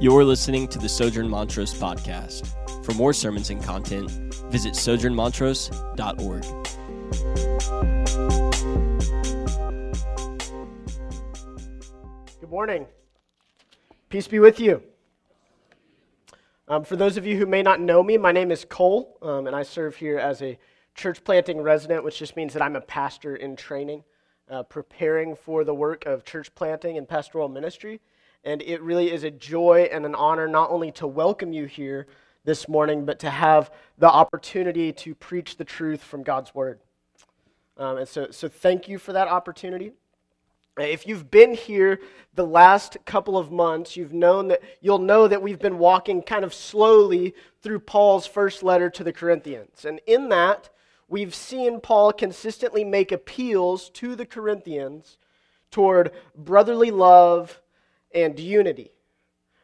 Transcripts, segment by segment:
You're listening to the Sojourn Montrose podcast. For more sermons and content, visit sojournmontrose.org. Good morning. Peace be with you. Um, for those of you who may not know me, my name is Cole, um, and I serve here as a church planting resident, which just means that I'm a pastor in training, uh, preparing for the work of church planting and pastoral ministry. And it really is a joy and an honor not only to welcome you here this morning, but to have the opportunity to preach the truth from God's Word. Um, and so, so thank you for that opportunity. If you've been here the last couple of months, you've known that you'll know that we've been walking kind of slowly through Paul's first letter to the Corinthians. And in that, we've seen Paul consistently make appeals to the Corinthians toward brotherly love and unity.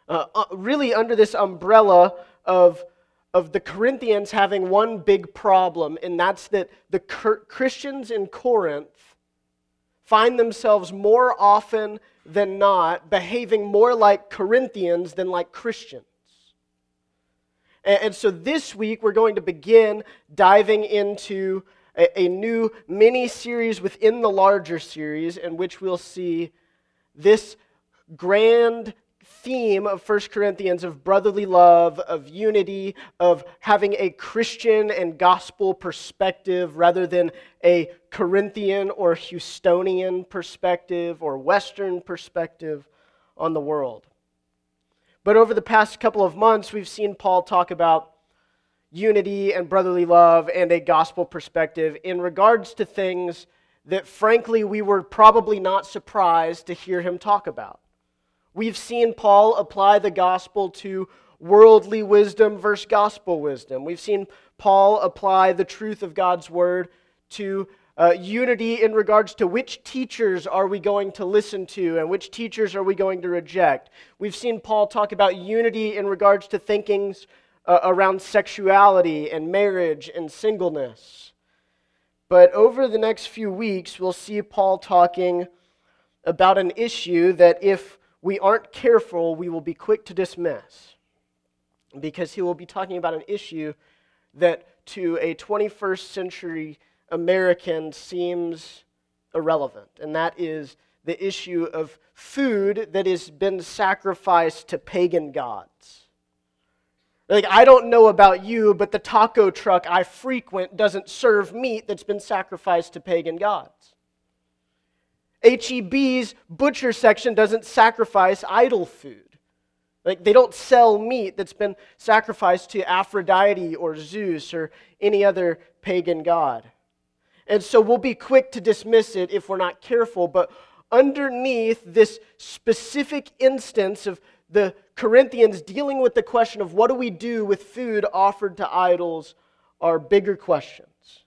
Uh, uh, really, under this umbrella of, of the Corinthians having one big problem, and that's that the Christians in Corinth find themselves more often than not behaving more like Corinthians than like Christians. And, so this week, we're going to begin diving into a, a new mini series within the larger series, in which we'll see this grand theme of 1 Corinthians of brotherly love, of unity, of having a Christian and gospel perspective rather than a Corinthian or Houstonian perspective or Western perspective on the world. But over the past couple of months, we've seen Paul talk about unity and brotherly love and a gospel perspective in regards to things that, frankly, we were probably not surprised to hear him talk about. We've seen Paul apply the gospel to worldly wisdom versus gospel wisdom. We've seen Paul apply the truth of God's word to uh, unity in regards to which teachers are we going to listen to and which teachers are we going to reject. We've seen Paul talk about unity in regards to thinkings uh, around sexuality and marriage and singleness. But over the next few weeks, we'll see Paul talking about an issue that if we aren't careful, we will be quick to dismiss. Because he will be talking about an issue that to a 21st century American seems irrelevant, and that is the issue of food that has been sacrificed to pagan gods. Like, I don't know about you, but the taco truck I frequent doesn't serve meat that's been sacrificed to pagan gods. HEB's butcher section doesn't sacrifice idol food. Like they don't sell meat that's been sacrificed to Aphrodite or Zeus or any other pagan god. And so we'll be quick to dismiss it if we're not careful, but underneath this specific instance of the Corinthians dealing with the question of what do we do with food offered to idols are bigger questions.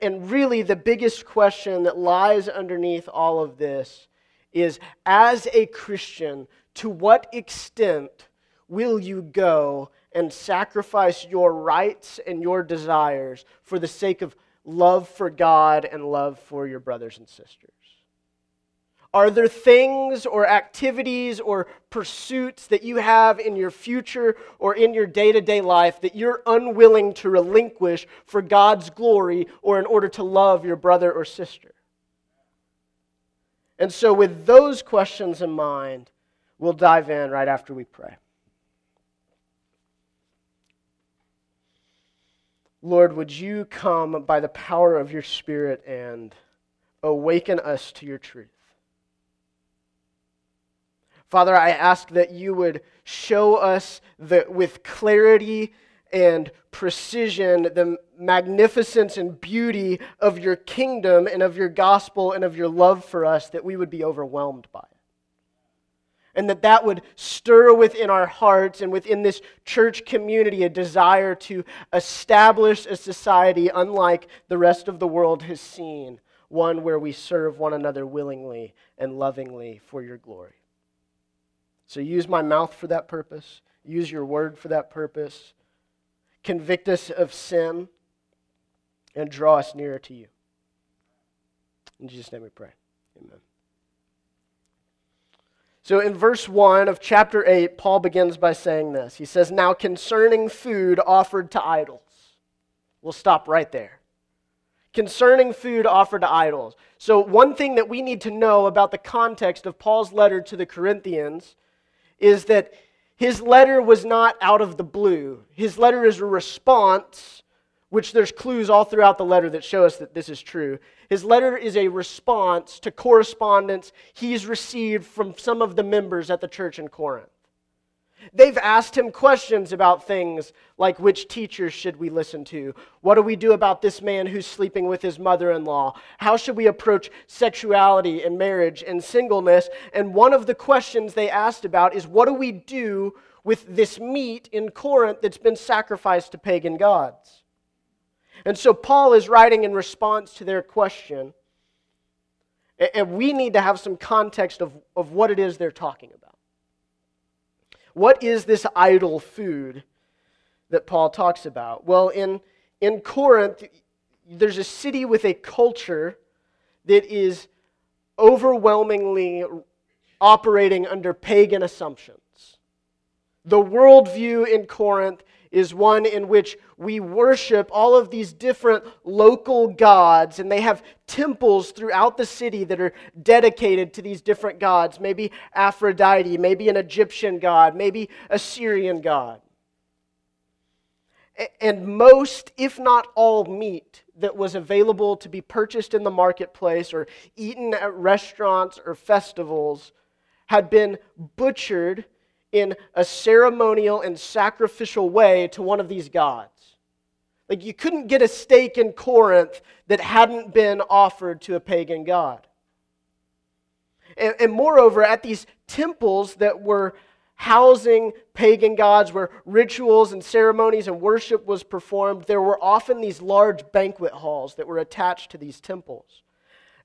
And really, the biggest question that lies underneath all of this is as a Christian, to what extent will you go and sacrifice your rights and your desires for the sake of love for God and love for your brothers and sisters? Are there things or activities or pursuits that you have in your future or in your day to day life that you're unwilling to relinquish for God's glory or in order to love your brother or sister? And so, with those questions in mind, we'll dive in right after we pray. Lord, would you come by the power of your Spirit and awaken us to your truth? Father, I ask that you would show us the, with clarity and precision the magnificence and beauty of your kingdom and of your gospel and of your love for us, that we would be overwhelmed by it. And that that would stir within our hearts and within this church community a desire to establish a society unlike the rest of the world has seen, one where we serve one another willingly and lovingly for your glory. So use my mouth for that purpose. Use your word for that purpose. Convict us of sin and draw us nearer to you. In Jesus' name we pray. Amen. So in verse 1 of chapter 8, Paul begins by saying this. He says, Now concerning food offered to idols. We'll stop right there. Concerning food offered to idols. So, one thing that we need to know about the context of Paul's letter to the Corinthians is that his letter was not out of the blue. His letter is a response, which there's clues all throughout the letter that show us that this is true. His letter is a response to correspondence he's received from some of the members at the church in Corinth. They've asked him questions about things like which teachers should we listen to? What do we do about this man who's sleeping with his mother in law? How should we approach sexuality and marriage and singleness? And one of the questions they asked about is what do we do with this meat in Corinth that's been sacrificed to pagan gods? And so Paul is writing in response to their question. And we need to have some context of, of what it is they're talking about. What is this idol food that Paul talks about? Well, in, in Corinth, there's a city with a culture that is overwhelmingly operating under pagan assumptions. The worldview in Corinth is one in which we worship all of these different local gods, and they have temples throughout the city that are dedicated to these different gods. Maybe Aphrodite, maybe an Egyptian god, maybe a Syrian god. And most, if not all, meat that was available to be purchased in the marketplace or eaten at restaurants or festivals had been butchered in a ceremonial and sacrificial way to one of these gods. Like you couldn't get a steak in Corinth that hadn't been offered to a pagan god. And, and, moreover, at these temples that were housing pagan gods, where rituals and ceremonies and worship was performed, there were often these large banquet halls that were attached to these temples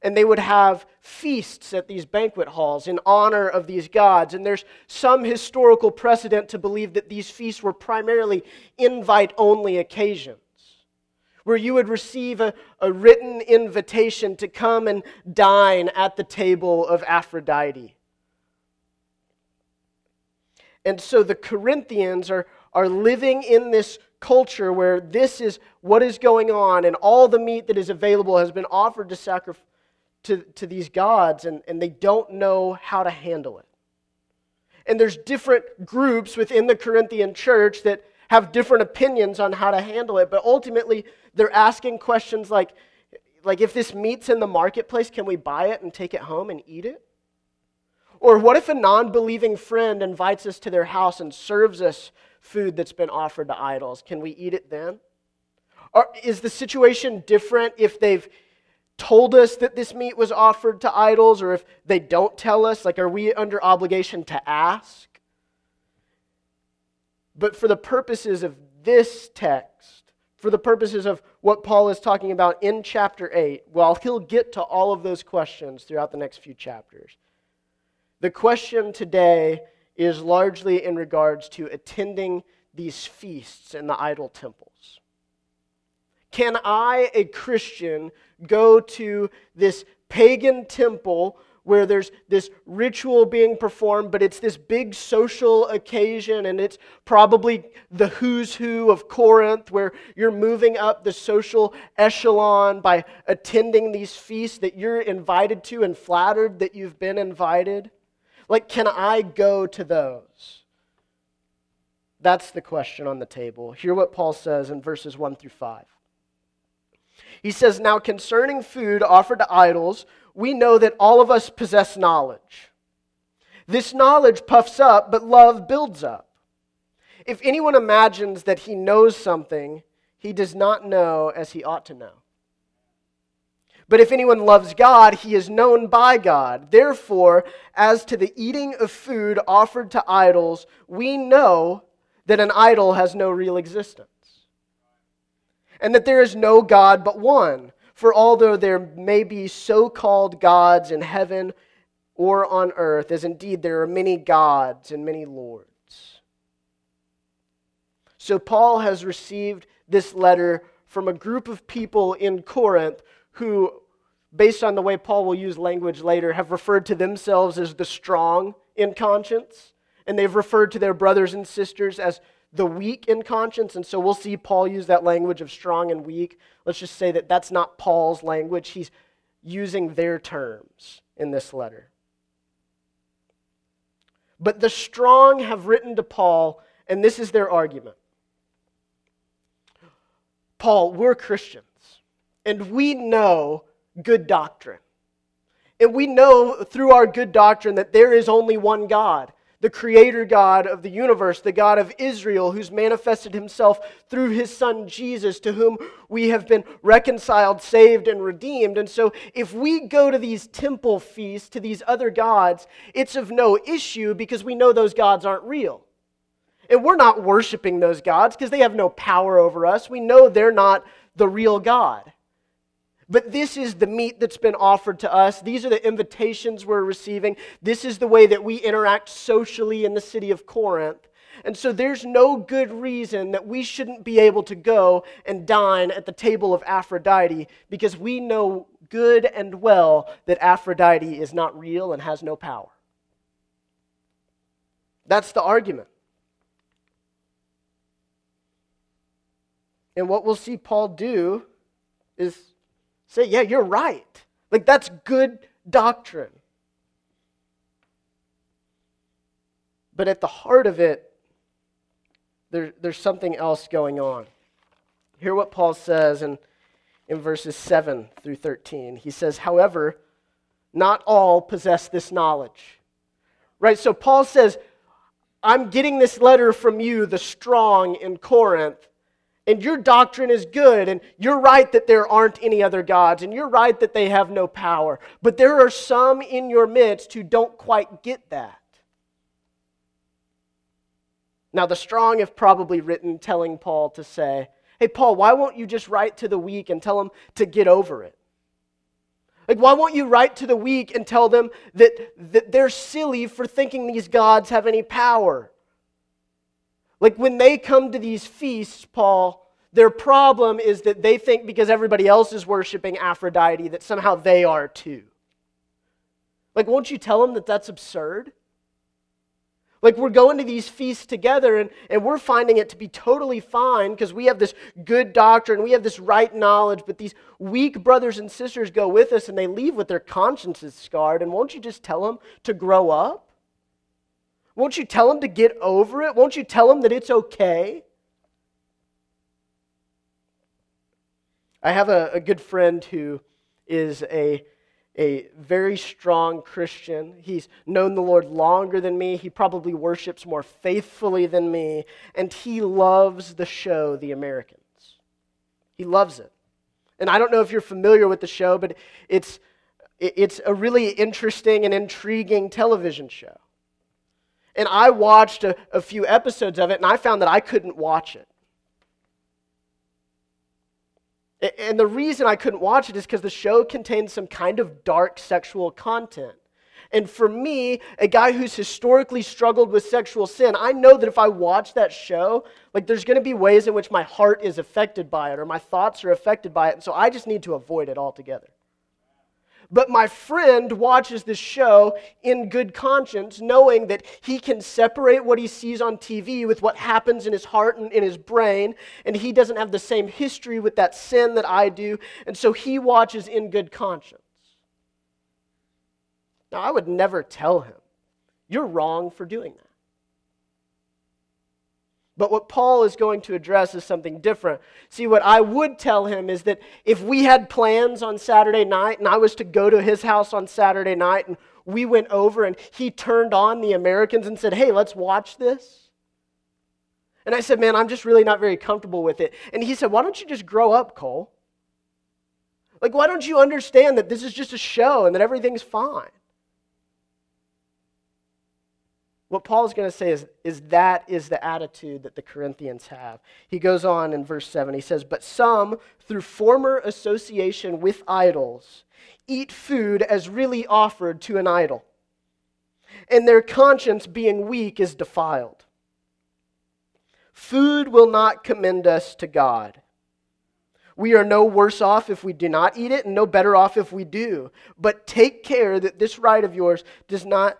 and they would have feasts at these banquet halls in honor of these gods. And there's some historical precedent to believe that these feasts were primarily invite only occasions, where you would receive a, a written invitation to come and dine at the table of Aphrodite. And so the Corinthians are, are living in this culture where this is what is going on, and all the meat that is available has been offered to sacrifice to, to these gods and, and they don't know how to handle it. And there's different groups within the Corinthian church that have different opinions on how to handle it, but ultimately they're asking questions like, like if this meat's in the marketplace, can we buy it and take it home and eat it? Or what if a non believing friend invites us to their house and serves us food that's been offered to idols? Can we eat it then? Or is the situation different if they've told us that this meat was offered to idols, or if they don't tell us, like, are we under obligation to ask? But for the purposes of this text, for the purposes of what Paul is talking about in chapter 8, well, he'll get to all of those questions throughout the next few chapters. The question today is largely in regards to attending these feasts in the idol temples. Can I, a Christian, go to this pagan temple where there's this ritual being performed, but it's this big social occasion, and it's probably the who's who of Corinth, where you're moving up the social echelon by attending these feasts that you're invited to and flattered that you've been invited. Like, can I go to those? That's the question on the table. Hear what Paul says in verses 1 through 5. He says, Now concerning food offered to idols, we know that all of us possess knowledge. This knowledge puffs up, but love builds up. If anyone imagines that he knows something, he does not know as he ought to know. But if anyone loves God, he is known by God. Therefore, as to the eating of food offered to idols, we know that an idol has no real existence and that there is no God but one. For although there may be so called gods in heaven or on earth, as indeed there are many gods and many lords. So Paul has received this letter from a group of people in Corinth who, based on the way Paul will use language later, have referred to themselves as the strong in conscience, and they've referred to their brothers and sisters as the weak in conscience. And so we'll see Paul use that language of strong and weak. Let's just say that that's not Paul's language. He's using their terms in this letter. But the strong have written to Paul, and this is their argument. Paul, we're Christians, and we know good doctrine. And we know through our good doctrine that there is only one God, the creator God of the universe, the God of Israel, who's manifested himself through his son Jesus, to whom we have been reconciled, saved, and redeemed. And so, if we go to these temple feasts, to these other gods, it's of no issue because we know those gods aren't real. And we're not worshiping those gods because they have no power over us. We know they're not the real God. But this is the meat that's been offered to us. These are the invitations we're receiving. This is the way that we interact socially in the city of Corinth. And so there's no good reason that we shouldn't be able to go and dine at the table of Aphrodite because we know good and well that Aphrodite is not real and has no power. That's the argument. And what we'll see Paul do is say, yeah, you're right. Like, that's good doctrine. But at the heart of it, there, there's something else going on. Hear what Paul says in, in verses 7 through 13. He says, However, not all possess this knowledge. Right? So Paul says, I'm getting this letter from you, the strong in Corinth, and your doctrine is good, and you're right that there aren't any other gods, and you're right that they have no power. But there are some in your midst who don't quite get that. Now, the strong have probably written telling Paul to say, Hey, Paul, why won't you just write to the weak and tell them to get over it? Like, why won't you write to the weak and tell them that, that they're silly for thinking these gods have any power? Like when they come to these feasts, Paul, their problem is that they think because everybody else is worshiping Aphrodite that somehow they are too. Like, won't you tell them that that's absurd? Like, we're going to these feasts together and, and we're finding it to be totally fine because we have this good doctrine, we have this right knowledge, but these weak brothers and sisters go with us and they leave with their consciences scarred. And won't you just tell them to grow up? Won't you tell them to get over it? Won't you tell them that it's okay? I have a, a good friend who is a, a very strong Christian. He's known the Lord longer than me. He probably worships more faithfully than me. And he loves the show, The Americans. He loves it. And I don't know if you're familiar with the show, but it's, it's a really interesting and intriguing television show. And I watched a, a few episodes of it, and I found that I couldn't watch it. And the reason I couldn't watch it is because the show contained some kind of dark sexual content. And for me, a guy who's historically struggled with sexual sin, I know that if I watch that show, like there's going to be ways in which my heart is affected by it or my thoughts are affected by it. And so I just need to avoid it altogether. But my friend watches this show in good conscience, knowing that he can separate what he sees on TV with what happens in his heart and in his brain, and he doesn't have the same history with that sin that I do, and so he watches in good conscience. Now, I would never tell him, you're wrong for doing that. But what Paul is going to address is something different. See, what I would tell him is that if we had plans on Saturday night and I was to go to his house on Saturday night and we went over and he turned on the Americans and said, hey, let's watch this. And I said, man, I'm just really not very comfortable with it. And he said, why don't you just grow up, Cole? Like, why don't you understand that this is just a show and that everything's fine? What Paul's going to say is, is that is the attitude that the Corinthians have. He goes on in verse 7. He says, But some, through former association with idols, eat food as really offered to an idol, and their conscience, being weak, is defiled. Food will not commend us to God. We are no worse off if we do not eat it, and no better off if we do. But take care that this right of yours does not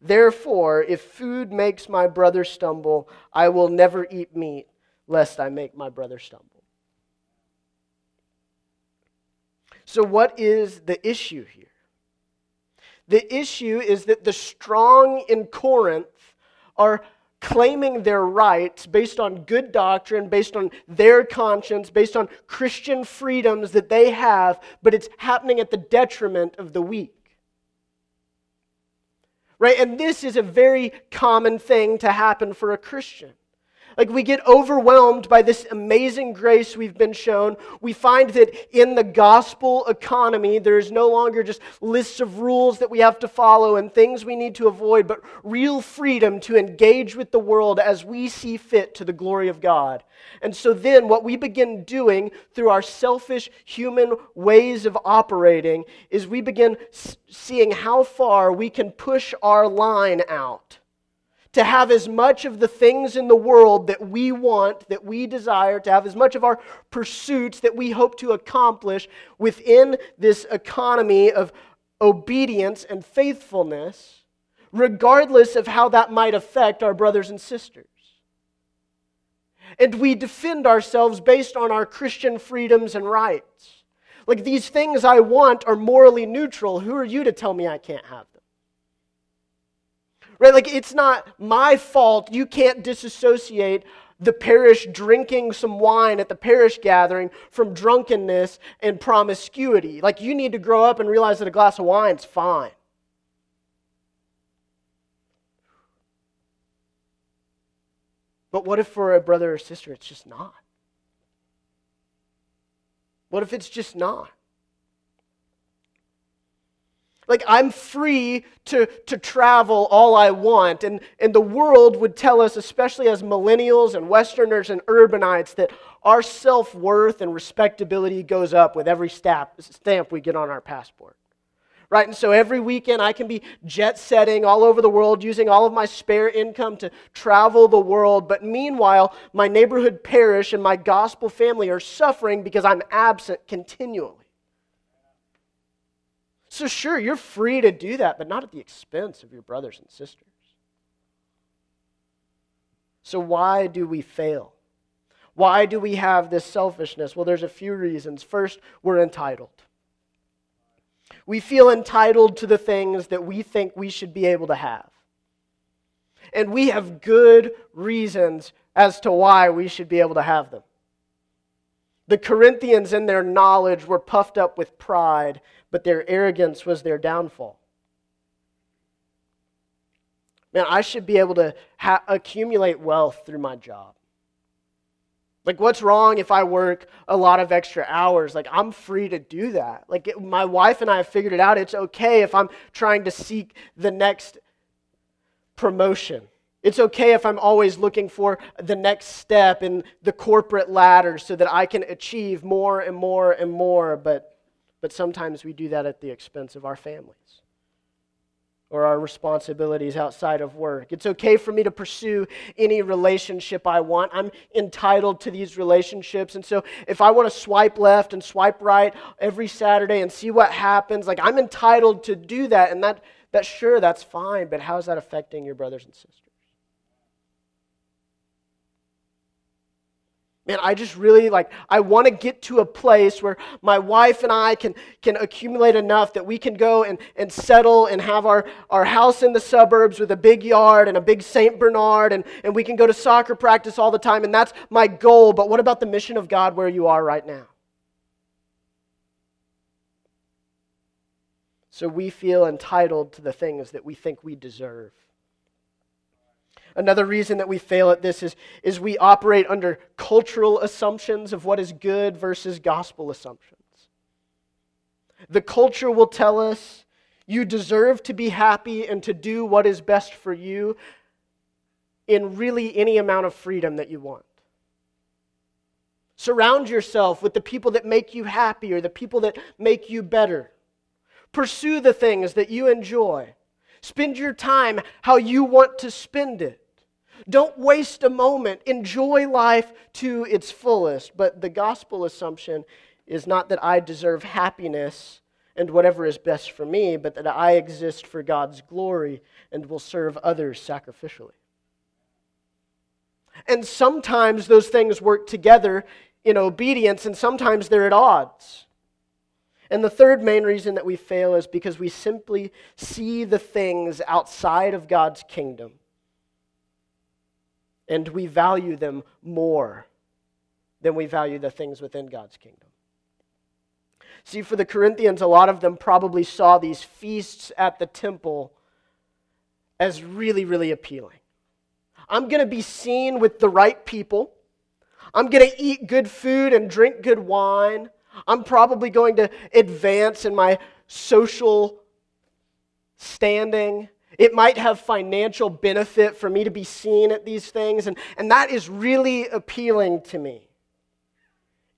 Therefore, if food makes my brother stumble, I will never eat meat, lest I make my brother stumble. So, what is the issue here? The issue is that the strong in Corinth are claiming their rights based on good doctrine, based on their conscience, based on Christian freedoms that they have, but it's happening at the detriment of the weak. Right? And this is a very common thing to happen for a Christian. Like we get overwhelmed by this amazing grace we've been shown. We find that in the gospel economy, there is no longer just lists of rules that we have to follow and things we need to avoid, but real freedom to engage with the world as we see fit to the glory of God. And so then, what we begin doing through our selfish human ways of operating is we begin seeing how far we can push our line out to have as much of the things in the world that we want, that we desire, to have as much of our pursuits that we hope to accomplish within this economy of obedience and faithfulness, regardless of how that might affect our brothers and sisters. And we defend ourselves based on our Christian freedoms and rights. Like these things I want are morally neutral. Who are you to tell me I can't have them? Right? Like, it's not my fault. You can't disassociate the parish drinking some wine at the parish gathering from drunkenness and promiscuity. Like, you need to grow up and realize that a glass of wine's fine. But what if for a brother or sister it's just not? What if it's just not? Like, I'm free to, to travel all I want. And, and the world would tell us, especially as millennials and Westerners and urbanites, that our self worth and respectability goes up with every stamp, stamp we get on our passport. Right? And so every weekend I can be jet setting all over the world using all of my spare income to travel the world. But meanwhile, my neighborhood parish and my gospel family are suffering because I'm absent continually. So, sure, you're free to do that, but not at the expense of your brothers and sisters. So, why do we fail? Why do we have this selfishness? Well, there's a few reasons. First, we're entitled. We feel entitled to the things that we think we should be able to have. And we have good reasons as to why we should be able to have them. The Corinthians, in their knowledge, were puffed up with pride but their arrogance was their downfall. Man, I should be able to ha- accumulate wealth through my job. Like, what's wrong if I work a lot of extra hours? Like, I'm free to do that. Like, it, my wife and I have figured it out. It's okay if I'm trying to seek the next promotion. It's okay if I'm always looking for the next step in the corporate ladder so that I can achieve more and more and more. But but sometimes we do that at the expense of our families or our responsibilities outside of work. It's okay for me to pursue any relationship I want. I'm entitled to these relationships. And so if I want to swipe left and swipe right every Saturday and see what happens, like I'm entitled to do that. And that, that sure, that's fine. But how is that affecting your brothers and sisters? Man, I just really like, I want to get to a place where my wife and I can, can accumulate enough that we can go and, and settle and have our, our house in the suburbs with a big yard and a big St. Bernard, and, and we can go to soccer practice all the time, and that's my goal. But what about the mission of God where you are right now? So we feel entitled to the things that we think we deserve. Another reason that we fail at this is, is we operate under cultural assumptions of what is good versus gospel assumptions. The culture will tell us you deserve to be happy and to do what is best for you. in really any amount of freedom that you want. Surround yourself with the people that make you happy or the people that make you better. Pursue the things that you enjoy. Spend your time how you want to spend it. Don't waste a moment. Enjoy life to its fullest. But the gospel assumption is not that I deserve happiness and whatever is best for me, but that I exist for God's glory and will serve others sacrificially. And sometimes those things work together in obedience, and sometimes they're at odds. And the third main reason that we fail is because we simply see the things outside of God's kingdom and we value them more than we value the things within God's kingdom. See, for the Corinthians, a lot of them probably saw these feasts at the temple as really, really appealing. I'm going to be seen with the right people. I'm going to eat good food and drink good wine. I'm probably going to advance in my social standing. It might have financial benefit for me to be seen at these things, and, and that is really appealing to me.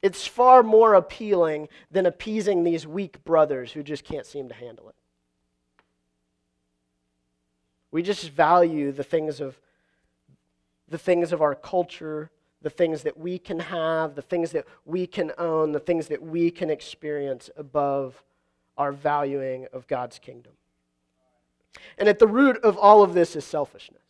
It's far more appealing than appeasing these weak brothers who just can't seem to handle it. We just value the things of the things of our culture, the things that we can have, the things that we can own, the things that we can experience above our valuing of God's kingdom. And at the root of all of this is selfishness.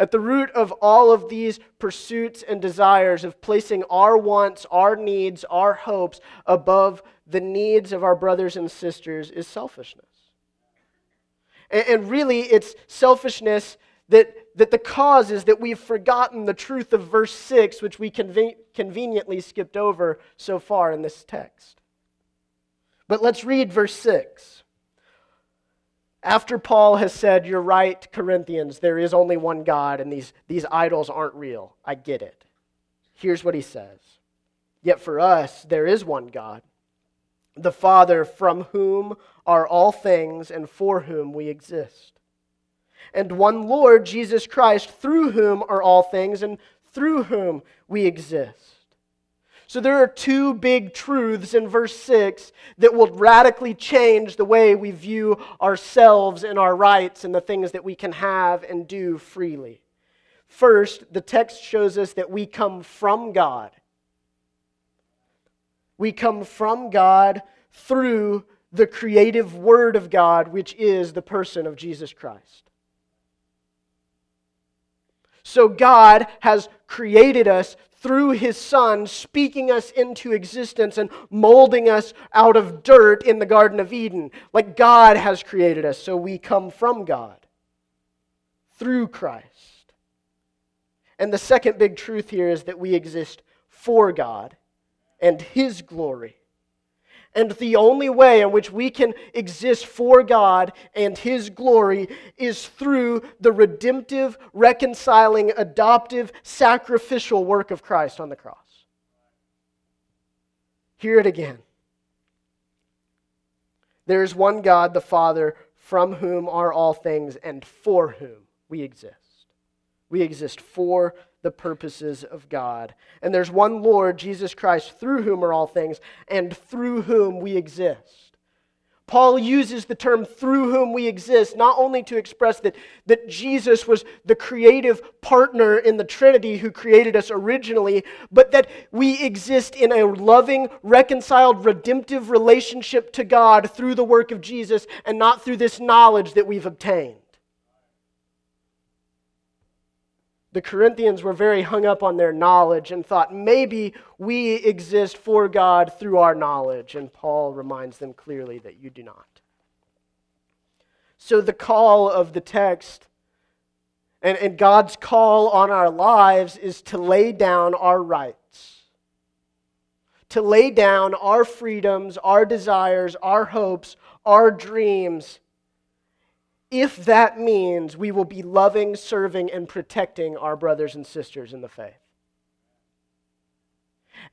At the root of all of these pursuits and desires of placing our wants, our needs, our hopes above the needs of our brothers and sisters is selfishness. And, really, it's selfishness that, that the cause is that we've forgotten the truth of verse 6, which we conven- conveniently skipped over so far in this text. But let's read verse 6. After Paul has said, You're right, Corinthians, there is only one God, and these, these idols aren't real. I get it. Here's what he says Yet for us, there is one God, the Father, from whom are all things and for whom we exist, and one Lord, Jesus Christ, through whom are all things and through whom we exist. So there are two big truths in verse 6 that will radically change the way we view ourselves and our rights and the things that we can have and do freely. First, the text shows us that we come from God. We come from God through the creative Word of God, which is the person of Jesus Christ. So God has created us through his Son, speaking us into existence and molding us out of dirt in the Garden of Eden. Like God has created us, so we come from God through Christ. And the second big truth here is that we exist for God and his glory. And the only way in which we can exist for God and His glory is through the redemptive, reconciling, adoptive, sacrificial work of Christ on the cross. Hear it again. There is one God, the Father, from whom are all things and for whom we exist. We exist for the purposes of God. And there's one Lord, Jesus Christ, through whom are all things, and through whom we exist. Paul uses the term through whom we exist not only to express that, that Jesus was the creative partner in the Trinity who created us originally, but that we exist in a loving, reconciled, redemptive relationship to God through the work of Jesus and not through this knowledge that we've obtained. The Corinthians were very hung up on their knowledge and thought maybe we exist for God through our knowledge. And Paul reminds them clearly that you do not. So the call of the text and, and God's call on our lives is to lay down our rights, to lay down our freedoms, our desires, our hopes, our dreams if that means we will be loving, serving, and protecting our brothers and sisters in the faith.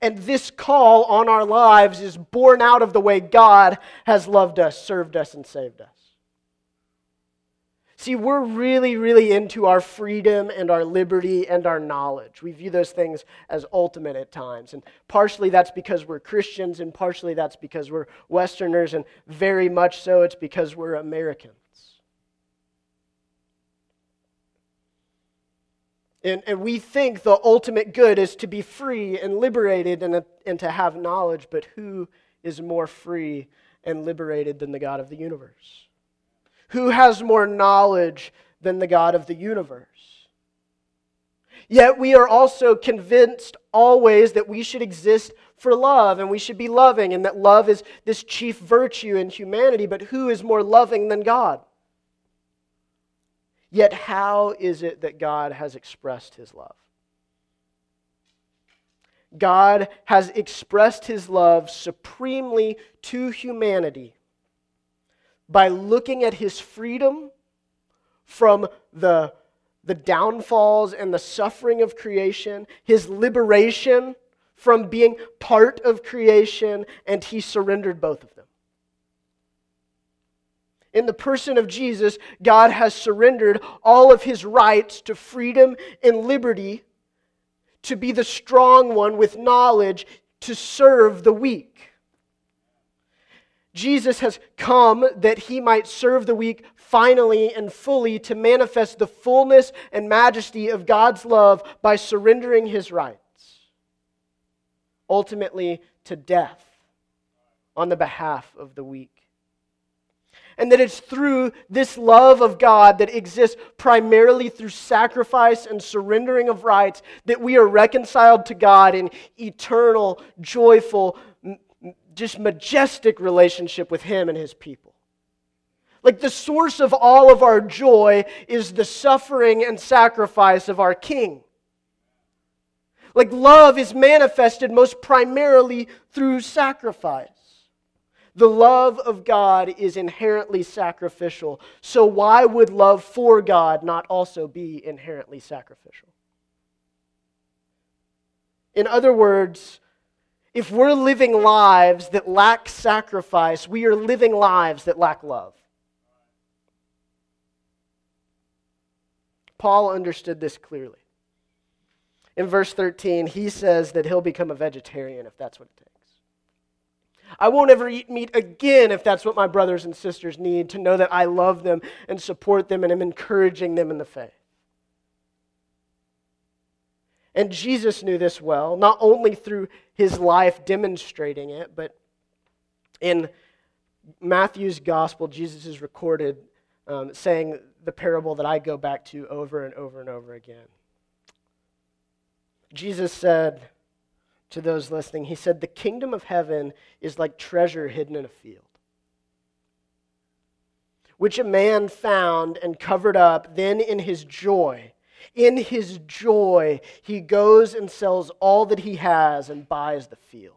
And this call on our lives is born out of the way God has loved us, served us, and saved us. See, we're really, really into our freedom and our liberty and our knowledge. We view those things as ultimate at times. And partially that's because we're Christians, and partially that's because we're Westerners, and very much so it's because we're Americans. And, and we think the ultimate good is to be free and liberated and, and to have knowledge, but who is more free and liberated than the God of the universe? Who has more knowledge than the God of the universe? Yet we are also convinced always that we should exist for love and we should be loving and that love is this chief virtue in humanity. But who is more loving than God? Yet, how is it that God has expressed his love? God has expressed his love supremely to humanity by looking at his freedom from the, the downfalls and the suffering of creation, his liberation from being part of creation, and he surrendered both of them. In the person of Jesus, God has surrendered all of his rights to freedom and liberty to be the strong one with knowledge to serve the weak. Jesus has come that he might serve the weak finally and fully to manifest the fullness and majesty of God's love by surrendering his rights, ultimately to death on the behalf of the weak. And that it's through this love of God that exists primarily through sacrifice and surrendering of rights that we are reconciled to God in eternal, joyful, just majestic relationship with Him and His people. Like the source of all of our joy is the suffering and sacrifice of our King. Like love is manifested most primarily through sacrifice. The love of God is inherently sacrificial. So, why would love for God not also be inherently sacrificial? In other words, if we're living lives that lack sacrifice, we are living lives that lack love. Paul understood this clearly. In verse 13, he says that he'll become a vegetarian if that's what it takes. I won't ever eat meat again if that's what my brothers and sisters need to know that I love them and support them and am encouraging them in the faith. And Jesus knew this well, not only through his life demonstrating it, but in Matthew's gospel, Jesus is recorded um, saying the parable that I go back to over and over and over again. Jesus said to those listening, He said, The kingdom of heaven is like treasure hidden in a field, which a man found and covered up. Then in his joy, in his joy, he goes and sells all that he has and buys the field.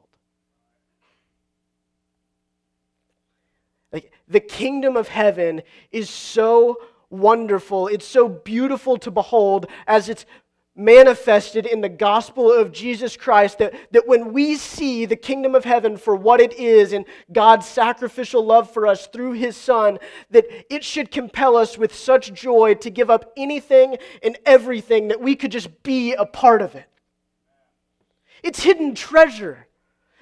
Like, the kingdom of heaven is so wonderful, it's so beautiful to behold as it's manifested in the gospel of Jesus Christ that, that when we see the kingdom of heaven for what it is and God's sacrificial love for us through his Son, that it should compel us with such joy to give up anything and everything that we could just be a part of it. It's hidden treasure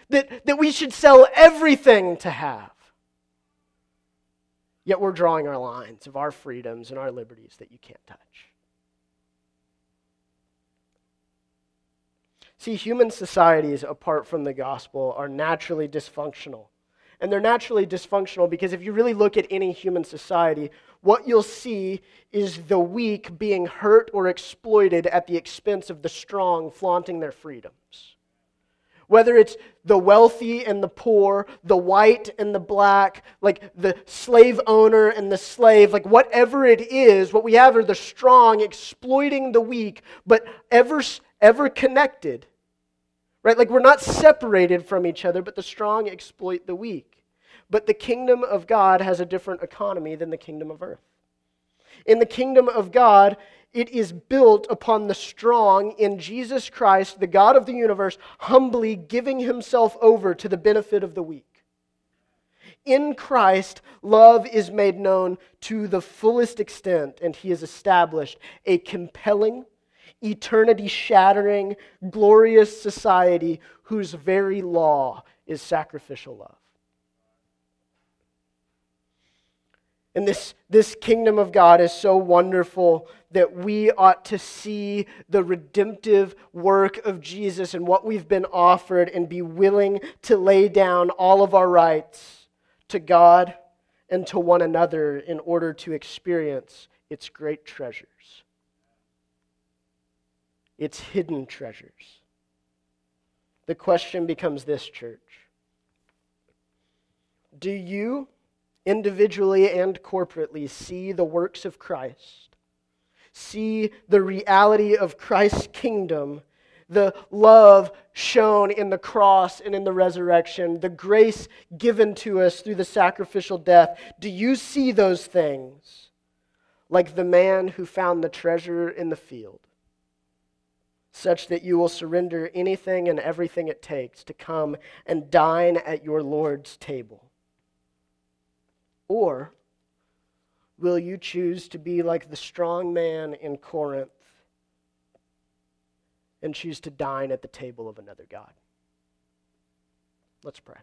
that, that we should sell everything to have. Yet we're drawing our lines of our freedoms and our liberties that you can't touch. See, human societies, apart from the gospel, are naturally dysfunctional. And they're naturally dysfunctional because if you really look at any human society, what you'll see is the weak being hurt or exploited at the expense of the strong flaunting their freedoms. Whether it's the wealthy and the poor, the white and the black, like the slave owner and the slave, like whatever it is, what we have are the strong exploiting the weak, but ever ever connected. Right? Like we're not separated from each other, but the strong exploit the weak. But the kingdom of God has a different economy than the kingdom of earth. In the kingdom of God, it is built upon the strong in Jesus Christ, the God of the universe, humbly giving himself over to the benefit of the weak. In Christ, love is made known to the fullest extent, and he has established a compelling, eternity shattering, glorious society whose very law is sacrificial love. And this, this kingdom of God is so wonderful that we ought to see the redemptive work of Jesus and what we've been offered and be willing to lay down all of our rights to God and to one another in order to experience its great treasures, its hidden treasures. The question becomes this, church Do you individually and corporately, see the works of Christ, see the reality of Christ's kingdom, the love shown in the cross and in the resurrection, the grace given to us through the sacrificial death, do you see those things like the man who found the treasure in the field? Such that you will surrender anything and everything it takes to come and dine at your Lord's table. Or will you choose to be like the strong man in Corinth and choose to dine at the table of another God? Let's pray.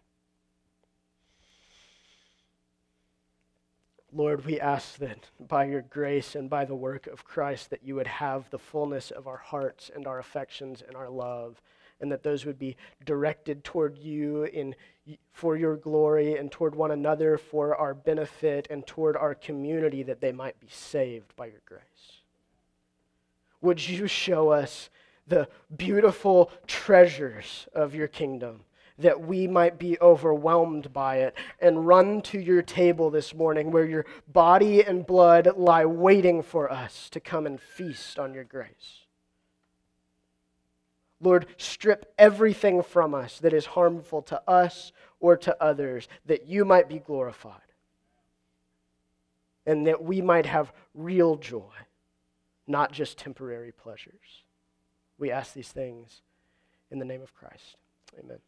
Lord, we ask that by your grace and by the work of Christ that you would have the fullness of our hearts and our affections and our love and that those would be directed toward you in for your glory and toward one another for our benefit and toward our community that they might be saved by your grace. Would you show us the beautiful treasures of your kingdom? That we might be overwhelmed by it and run to your table this morning where your body and blood lie waiting for us to come and feast on your grace. Lord, strip everything from us that is harmful to us or to others, that you might be glorified and that we might have real joy, not just temporary pleasures. We ask these things in the name of Christ. Amen.